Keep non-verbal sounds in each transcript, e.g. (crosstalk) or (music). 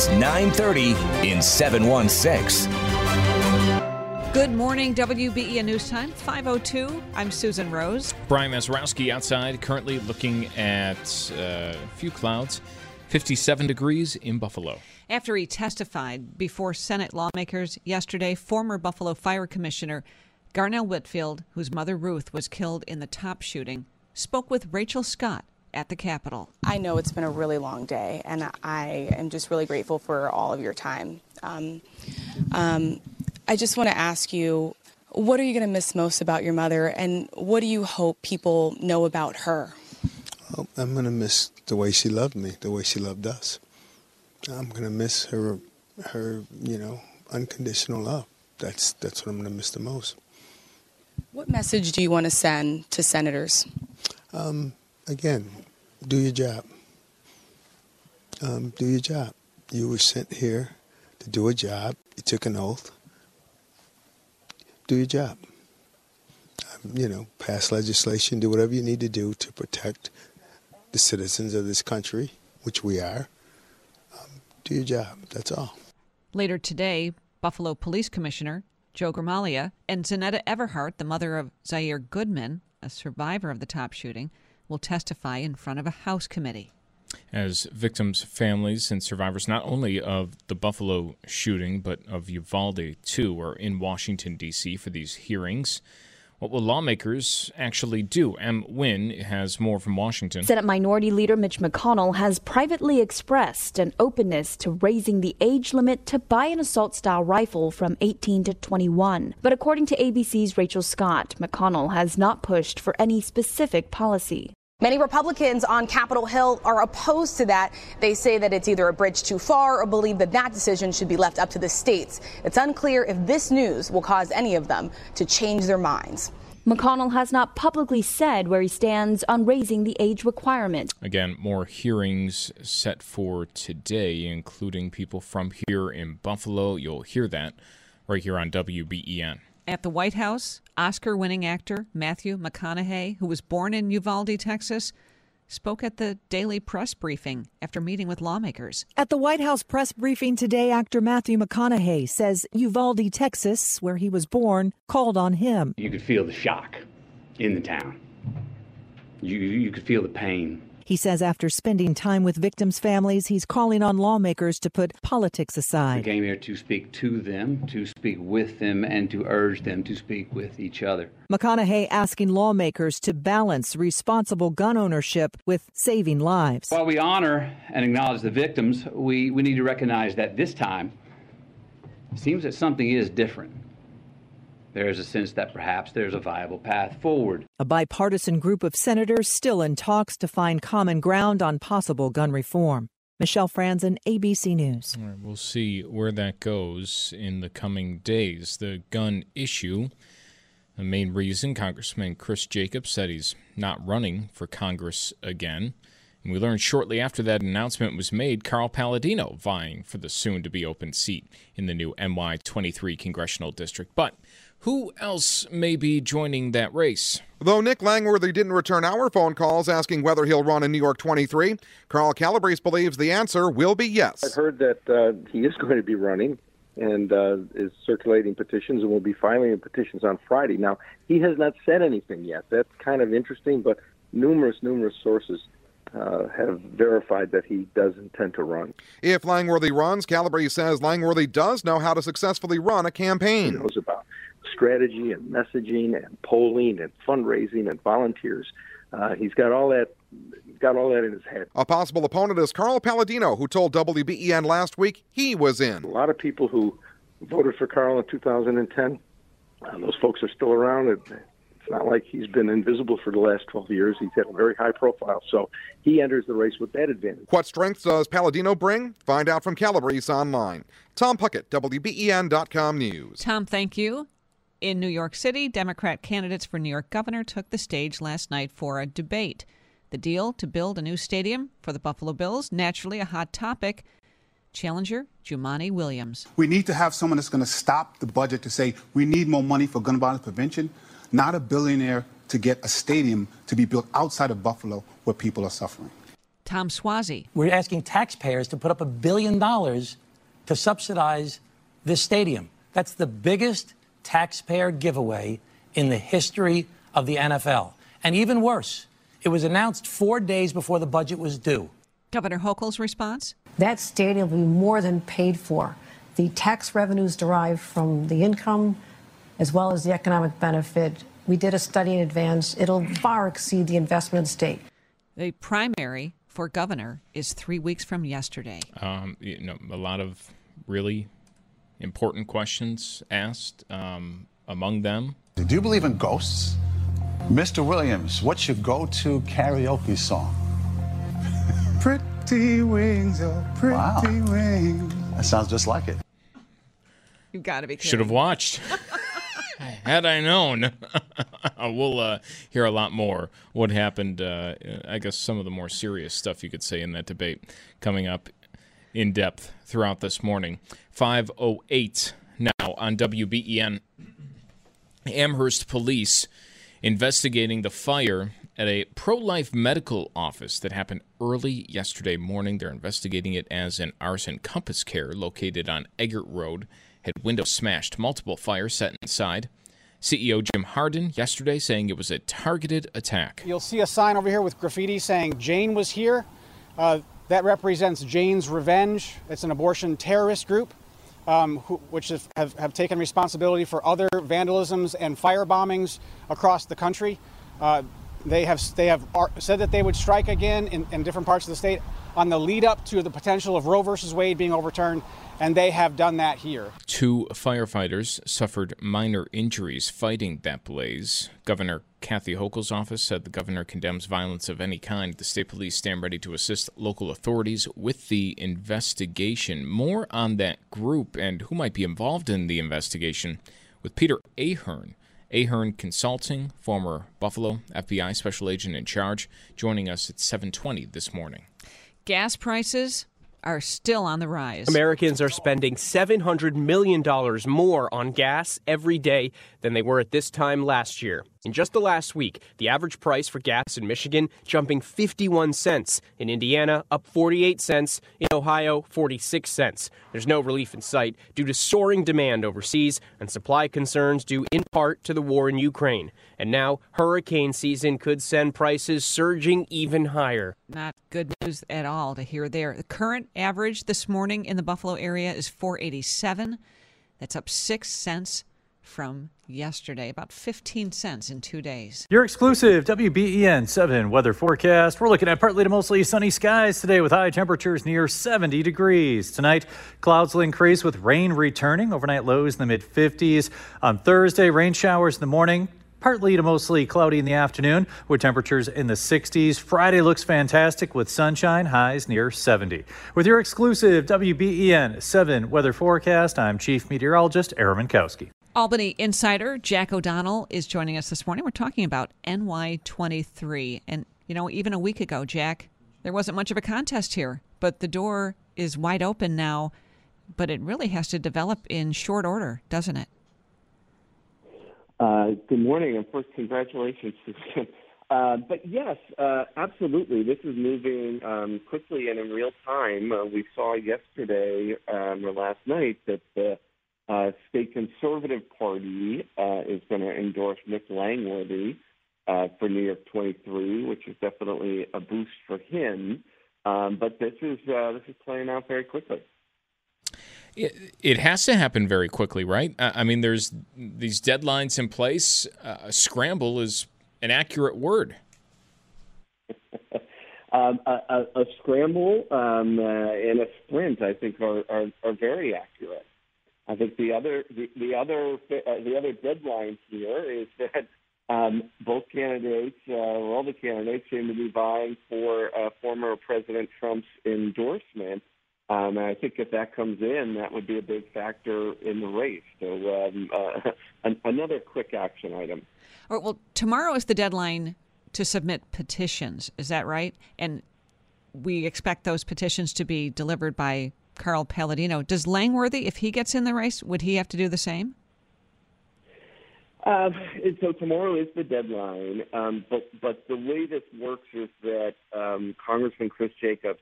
It's 9:30 in 716. Good morning, WBEN News Time, 502. I'm Susan Rose. Brian Mazurowski outside, currently looking at uh, a few clouds, 57 degrees in Buffalo. After he testified before Senate lawmakers yesterday, former Buffalo Fire Commissioner Garnell Whitfield, whose mother Ruth was killed in the Tops shooting, spoke with Rachel Scott at the Capitol. I know it's been a really long day, and I am just really grateful for all of your time. Um, um, I just want to ask you what are you going to miss most about your mother, and what do you hope people know about her? Well, I'm going to miss the way she loved me, the way she loved us. I'm going to miss her, her, you know, unconditional love. That's that's what I'm going to miss the most. What message do you want to send to senators? Um, again, do your job. Um, do your job. You were sent here to do a job. You took an oath. Do your job. Um, you know, pass legislation, do whatever you need to do to protect the citizens of this country, which we are. Um, do your job. That's all. Later today, Buffalo Police Commissioner Joe Gramaglia and Zeneta Everhart, the mother of Zaire Goodman, a survivor of the Tops shooting, will testify in front of a House committee. As victims' families and survivors, not only of the Buffalo shooting, but of Uvalde too, are in Washington, D.C. for these hearings. What will lawmakers actually do? M. Wynn has more from Washington. Senate Minority Leader Mitch McConnell has privately expressed an openness to raising the age limit to buy an assault style rifle from 18 to 21. But according to ABC's Rachel Scott, McConnell has not pushed for any specific policy. Many Republicans on Capitol Hill are opposed to that. They say that it's either a bridge too far or believe that that decision should be left up to the states. It's unclear if this news will cause any of them to change their minds. McConnell has not publicly said where he stands on raising the age requirement. Again, more hearings set for today, including people from here in Buffalo. You'll hear that right here on WBEN. At the White House, Oscar winning actor Matthew McConaughey, who was born in Uvalde, Texas, spoke at the daily press briefing after meeting with lawmakers. At the White House press briefing today, actor Matthew McConaughey says Uvalde, Texas, where he was born, called on him. You could feel the shock in the town. You, you could feel the pain he says after spending time with victims' families, he's calling on lawmakers to put politics aside. I came here to speak to them, to speak with them, and to urge them to speak with each other. McConaughey asking lawmakers to balance responsible gun ownership with saving lives. While we honor and acknowledge the victims, we, we need to recognize that this time it seems that something is different there is a sense that perhaps there's a viable path forward. A bipartisan group of senators still in talks to find common ground on possible gun reform. Michelle Franzen, ABC News. we'll see where that goes in the coming days. The gun issue, the main reason Congressman Chris Jacobs said he's not running for Congress again. And we learned shortly after that announcement was made, Carl Paladino vying for the soon to be open seat in the new NY 23 congressional district. But who else may be joining that race? Though Nick Langworthy didn't return our phone calls asking whether he'll run in New York 23, Carl Calabrese believes the answer will be yes. I've heard that uh, he is (laughs) going to be running and uh, is circulating petitions and will be filing petitions on Friday. Now, he has not said anything yet. That's kind of interesting, but numerous, numerous sources uh, have verified that he does intend to run. If Langworthy runs, Calabrese says Langworthy does know how to successfully run a campaign. He knows about strategy and messaging and polling and fundraising and volunteers. Uh, he's got all that. Got all that in his head. A possible opponent is Carl Paladino, who told WBEN last week he was in. A lot of people who voted for Carl in 2010, uh, those folks are still around. It's not like he's been invisible for the last 12 years. He's had a very high profile, so he enters the race with that advantage. What strengths does Paladino bring? Find out from Calabrese online. Tom Puckett, WBEN.com News. Tom, thank you. In New York City, Democrat candidates for New York governor took the stage last night for a debate. The deal to build a new stadium for the Buffalo Bills, naturally a hot topic. Challenger Jumaane Williams. We need to have someone that's going to stop the budget to say we need more money for gun violence prevention, not a billionaire to get a stadium to be built outside of Buffalo where people are suffering. Tom Suozzi. We're asking taxpayers to put up a billion dollars to subsidize this stadium. That's the biggest taxpayer giveaway in the history of the NFL. And even worse, it was announced four days before the budget was due. Governor Hochul's response? That stadium will be more than paid for. The tax revenues derived from the income as well as the economic benefit. We did a study in advance. It'll far exceed the investment in state. The primary for governor is three weeks from yesterday. Um, you know, a lot of really important questions asked. Um, among them, do you believe in ghosts? Mr. Williams, what's your go to karaoke song? pretty wings, oh, pretty wow. wings. That sounds just like it. You've got to be kidding. Should have watched. (laughs) Had I known, (laughs) we'll uh, hear a lot more what happened. Uh, I guess some of the more serious stuff you could say in that debate coming up in depth throughout this morning. 508 now on WBEN. Amherst police investigating the fire at a pro life medical office that happened early yesterday morning. They're investigating it as an arson. Compass Care, located on Eggert Road, had windows smashed, multiple fires set inside. CEO Jim Harden yesterday saying it was a targeted attack. You'll see a sign over here with graffiti saying Jane was here. Uh, that represents Jane's Revenge. It's an abortion terrorist group. Um, who, which have, have, have, taken responsibility for other vandalisms and fire bombings across the country. Uh, they have they have said that they would strike again in, in different parts of the state on the lead up to the potential of Roe versus Wade being overturned and they have done that here. Two firefighters suffered minor injuries fighting that blaze. Governor Kathy Hochul's office said the governor condemns violence of any kind. The state police stand ready to assist local authorities with the investigation. More on that group and who might be involved in the investigation with Peter Ahearn. Ahearn Consulting, former Buffalo FBI special agent in charge, joining us at 7:20 this morning. Gas prices are still on the rise. Americans are spending $700 million more on gas every day than they were at this time last year. In just the last week, the average price for gas in Michigan jumping 51 cents, in Indiana up 48 cents, in Ohio 46 cents. There's no relief in sight due to soaring demand overseas and supply concerns due in part to the war in Ukraine. And now hurricane season could send prices surging even higher. Not good news at all to hear there. The current average this morning in the Buffalo area is 487. That's up 6 cents from yesterday, about 15 cents in two days. Your exclusive WBEN 7 weather forecast. We're looking at partly to mostly sunny skies today with high temperatures near 70 degrees. Tonight, clouds will increase with rain returning, overnight lows in the mid 50s. On Thursday, rain showers in the morning, partly to mostly cloudy in the afternoon with temperatures in the 60s. Friday looks fantastic with sunshine, highs near 70. With your exclusive WBEN 7 weather forecast, I'm Chief Meteorologist Aaron Mentkowski. Albany insider Jack O'Donnell is joining us this morning. We're talking about NY23. And, you know, even a week ago, Jack, there wasn't much of a contest here, but the door is wide open now. But it really has to develop in short order, doesn't it? Uh, good morning, and first, congratulations. (laughs) uh, but yes, uh, absolutely. This is moving um, quickly and in real time. Uh, we saw yesterday um, or last night that the uh, state conservative party uh, is going to endorse Nick Langworthy uh, for New York 23, which is definitely a boost for him. Um, but this is uh, this is playing out very quickly. It, it has to happen very quickly, right? I mean, there's these deadlines in place. Uh, scramble is an accurate word. (laughs) um, a, a, a, scramble um, uh, and a sprint, I think, are, are, are very accurate. I think the other the, the other uh, the other deadline here is that um, both candidates, uh, or all the candidates, seem to be vying for uh, former President Trump's endorsement. Um, and I think if that comes in, that would be a big factor in the race. So um, uh, (laughs) an, another quick action item. All right, well, tomorrow is the deadline to submit petitions. Is that right? And we expect those petitions to be delivered by Carl Paladino. Does Langworthy, if he gets in the race, would he have to do the same? Uh, so tomorrow is the deadline, um, but but the way this works is that um, Congressman Chris Jacobs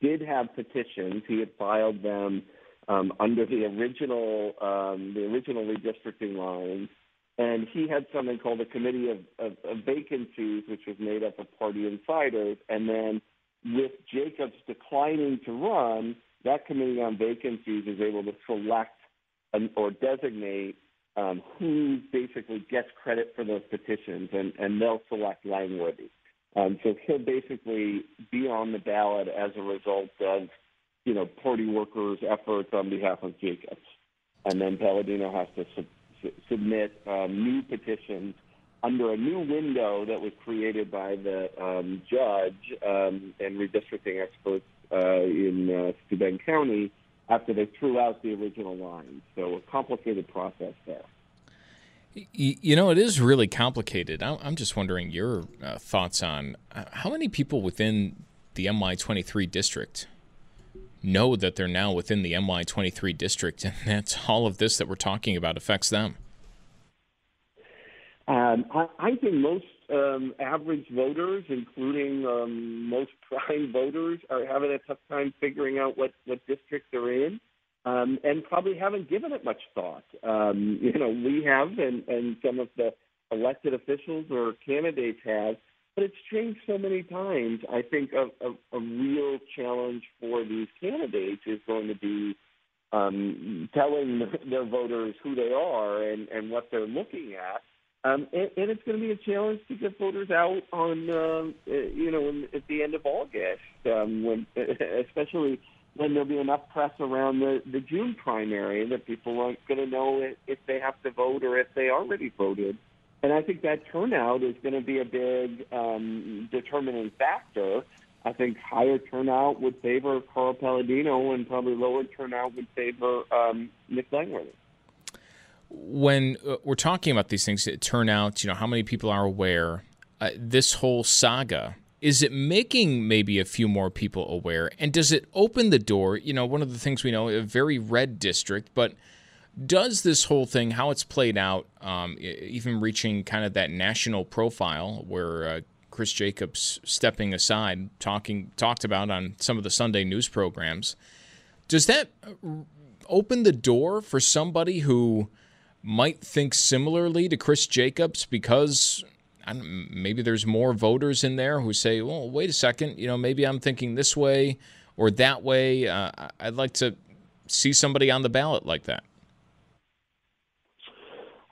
did have petitions. He had filed them um, under the original um, the original redistricting lines, and he had something called a committee of, of, of vacancies, which was made up of party insiders. And then with Jacobs declining to run, that committee on vacancies is able to select an, or designate um, who basically gets credit for those petitions, and, and they'll select Langworthy. Um, so he'll basically be on the ballot as a result of, you know, party workers' efforts on behalf of Jacobs. And then Paladino has to su- submit um, new petitions under a new window that was created by the um, judge um, and redistricting experts in uh, Steuben County after they threw out the original lines. So a complicated process there. You know, it is really complicated. I'm just wondering your uh, thoughts on uh, how many people within the NY23 district know that they're now within the NY23 district, and (laughs) that's all of this that we're talking about affects them. Um, I, I, think most um, average voters, including um, most (laughs) prime voters, are having a tough time figuring out what, what district they're in um, and probably haven't given it much thought. Um, (laughs) you know, we have, and, and some of the elected officials or candidates have, but it's changed so many times. I think a, a, a real challenge for these candidates is going to be um, telling (laughs) their voters who they are and, and what they're looking at. Um, and, and it's going to be a challenge to get voters out on, uh, you know, in, at the end of August, um, when, (laughs) especially when there'll be enough press around the, the June primary that people aren't going to know if they have to vote or if they already voted. And I think that turnout is going to be a big um, determining factor. I think higher turnout would favor Carl Paladino, and probably lower turnout would favor um, Nick Langworthy. When uh, we're talking about these things, turnout, you know, how many people are aware? Uh, this whole saga is it making maybe a few more people aware? And does it open the door? You know, one of the things we know, a very red district, but does this whole thing, how it's played out, um, even reaching kind of that national profile where uh, Chris Jacobs stepping aside, talking talked about on some of the Sunday news programs, does that open the door for somebody who might think similarly to Chris Jacobs because maybe there's more voters in there who say, well, wait a second, you know, maybe I'm thinking this way or that way. Uh, I'd like to see somebody on the ballot like that.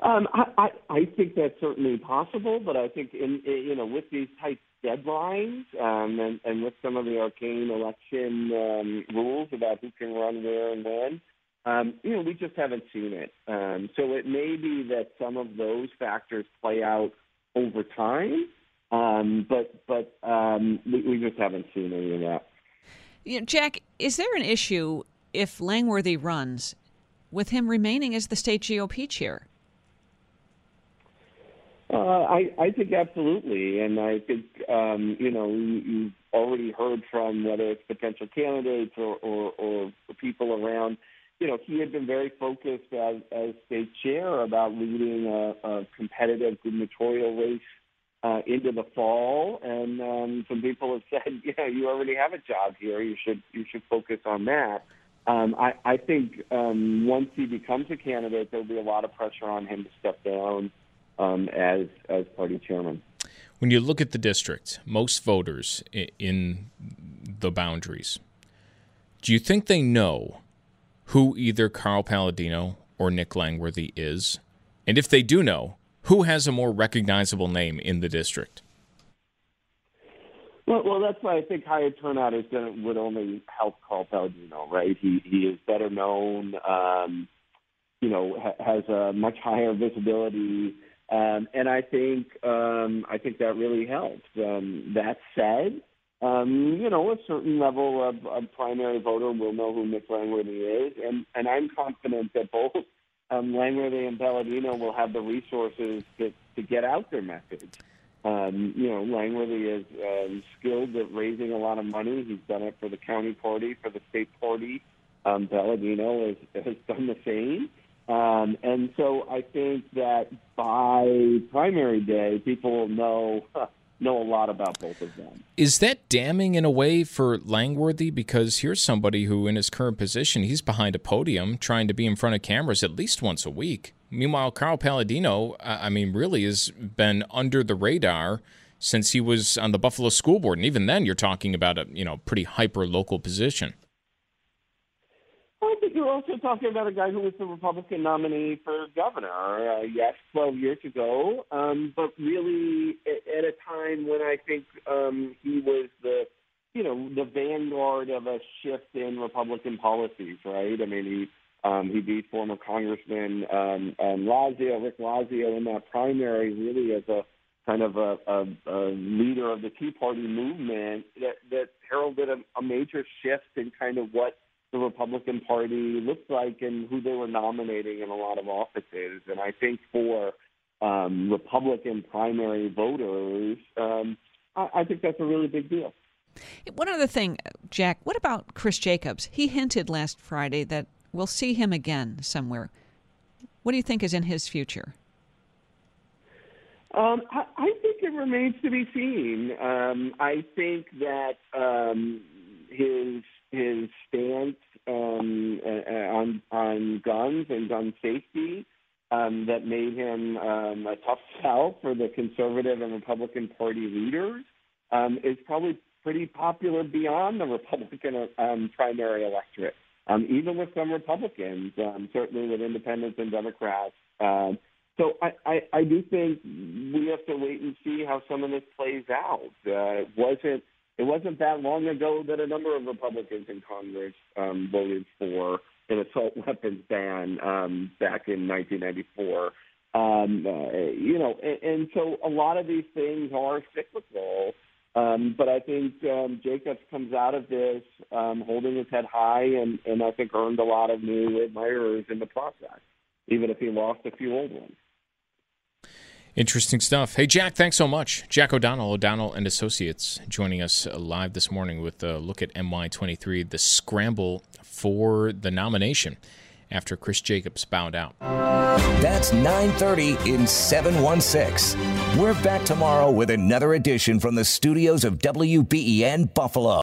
Um, I, I, I think that's certainly possible, but I think in, in you know with these tight deadlines um, and, and with some of the arcane election um, rules about who can run where and when, um, you know we just haven't seen it. Um, so it may be that some of those factors play out over time. Um, but but um, we, we, just haven't seen any of that. You know, Jack, is there an issue if Langworthy runs with him remaining as the state GOP chair? Uh, I, I think absolutely, and I think um, you know you, have already heard from whether it's potential candidates or, or, or people around you know, he had been very focused as, as state chair about leading a, a competitive gubernatorial race uh, into the fall, and um, some people have (laughs) said, you know, you already have a job here. You should you should focus on that. um, I, I think um, once he becomes a candidate, there'll be a lot of pressure on him to step down um, as as party chairman. When you look at the district, most voters in the boundaries, do you think they know who either Carl Paladino or Nick Langworthy is? And if they do know, who has a more recognizable name in the district? Well, well, that's why I think higher turnout is gonna, would only help Carl Paladino, right? He he is better known, um, you know, ha- has a much higher visibility, um, and I think um, I think that really helps. Um, that said, um, you know, a certain level of, of primary voter will know who Nick Langworthy is, and and I'm confident that both um, Langworthy and Paladino will have the resources to to get out their message. Um, you know, Langworthy is um, skilled at raising a lot of money. He's done it for the county party, for the state party. Um, Paladino has, has done the same. Um, and so I think that by primary day, people will know (laughs) know a lot about both of them. Is that damning in a way for Langworthy? Because here's somebody who, in his current position, he's behind a podium trying to be in front of cameras at least once a week. Meanwhile, Carl Paladino, I mean, really has been under the radar since he was on the Buffalo School Board, and even then, you're talking about a you know pretty hyper local position. You're also talking about a guy who was the Republican nominee for governor, uh, yes, 12 years ago, um, but really at, at a time when I think um, he was the, you know, the vanguard of a shift in Republican policies, right? I mean, he um, he beat former Congressman um, um, Lazio, Rick Lazio, in that primary, really as a kind of a, a, a leader of the Tea Party movement that, that heralded a, a major shift in kind of what the Republican Party looked like and who they were nominating in a lot of offices. And I think for um, Republican primary voters, um, I, I think that's a really big deal. One other thing, Jack, what about Chris Jacobs? He hinted last Friday that we'll see him again somewhere. What do you think is in his future? Um, I, I think it remains to be seen. Um, I think that um, his his stance um, on on guns and gun safety um, that made him um, a tough sell for the conservative and Republican Party leaders um, is probably pretty popular beyond the Republican um, primary electorate, um, even with some Republicans, um, certainly with independents and Democrats. Um, so I, I, I do think we have to wait and see how some of this plays out. Uh, it wasn't it wasn't that long ago that a number of Republicans in Congress um, voted for an assault weapons ban um, back in 1994. Um, uh, you know, and, and so a lot of these things are cyclical. Um, but I think um, Jacobs comes out of this um, holding his head high, and, and I think earned a lot of new admirers in the process, even if he lost a few old ones. Interesting stuff. Hey, Jack, thanks so much. Jack O'Donnell, O'Donnell and Associates, joining us live this morning with a look at NY23, the scramble for the nomination after Chris Jacobs bowed out. That's 9:30 in 716. We're back tomorrow with another edition from the studios of WBEN Buffalo.